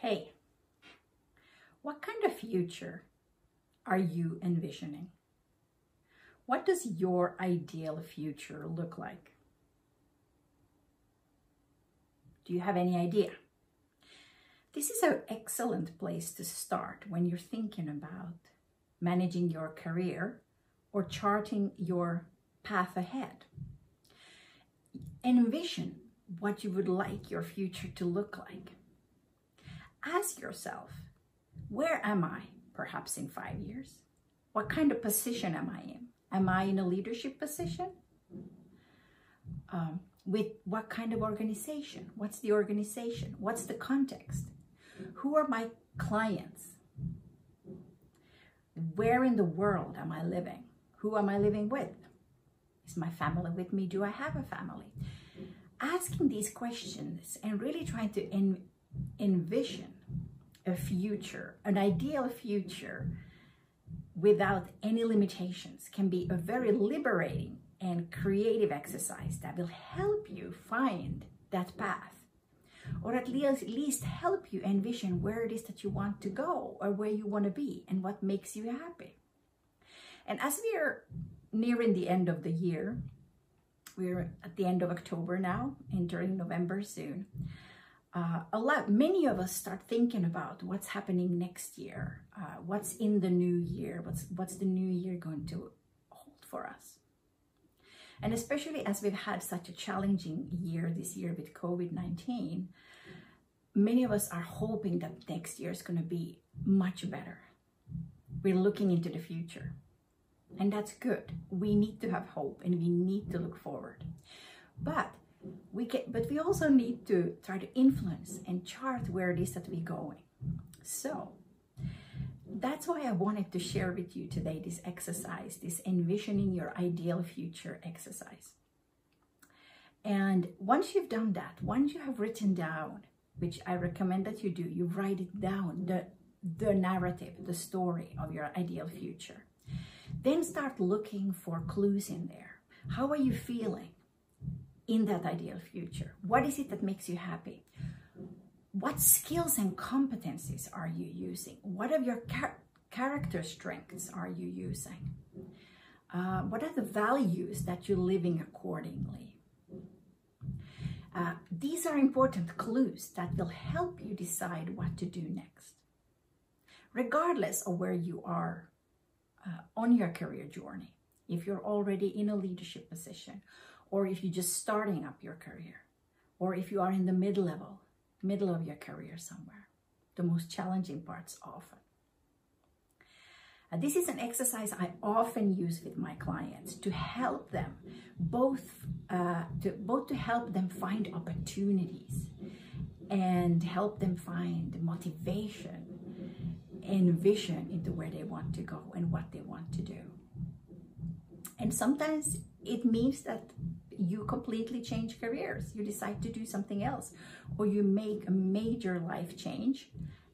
Hey, what kind of future are you envisioning? What does your ideal future look like? Do you have any idea? This is an excellent place to start when you're thinking about managing your career or charting your path ahead. Envision what you would like your future to look like. Ask yourself, where am I perhaps in five years? What kind of position am I in? Am I in a leadership position? Um, with what kind of organization? What's the organization? What's the context? Who are my clients? Where in the world am I living? Who am I living with? Is my family with me? Do I have a family? Asking these questions and really trying to envision a future, an ideal future without any limitations can be a very liberating and creative exercise that will help you find that path or at least help you envision where it is that you want to go or where you want to be and what makes you happy. And as we are nearing the end of the year, we're at the end of October now, entering November soon. Uh, a lot, many of us start thinking about what's happening next year, uh, what's in the new year, what's what's the new year going to hold for us. And especially as we've had such a challenging year this year with COVID-19, many of us are hoping that next year is going to be much better. We're looking into the future. And that's good. We need to have hope and we need to look forward. But we can, but we also need to try to influence and chart where it is that we're going. So that's why I wanted to share with you today this exercise, this envisioning your ideal future exercise. And once you've done that, once you have written down, which I recommend that you do, you write it down, the, the narrative, the story of your ideal future. Then start looking for clues in there. How are you feeling in that ideal future? What is it that makes you happy? what skills and competencies are you using? What of your char character strengths are you using? Uh, what are the values that you're living accordingly? Uh, these are important clues that will help you decide what to do next. Regardless of where you are uh, on your career journey, if you're already in a leadership position, or if you're just starting up your career, or if you are in the mid level, middle of your career somewhere, the most challenging parts often. this is an exercise I often use with my clients to help them both uh, to both to help them find opportunities and help them find motivation and vision into where they want to go and what they want to do. And sometimes it means that you completely change careers. You decide to do something else or you make a major life change.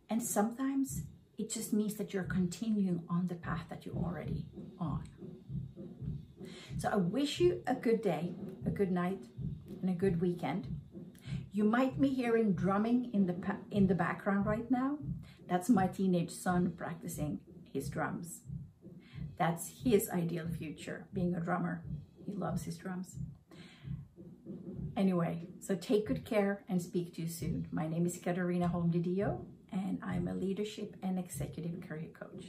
And sometimes it just means that you're continuing on the path that you're already on. So I wish you a good day, a good night, and a good weekend. You might be hearing drumming in the in the background right now. That's my teenage son practicing his drums. That's his ideal future, being a drummer. He loves his drums. Anyway, so take good care and speak to you soon. My name is Katarina Holm and I'm a leadership and executive career coach.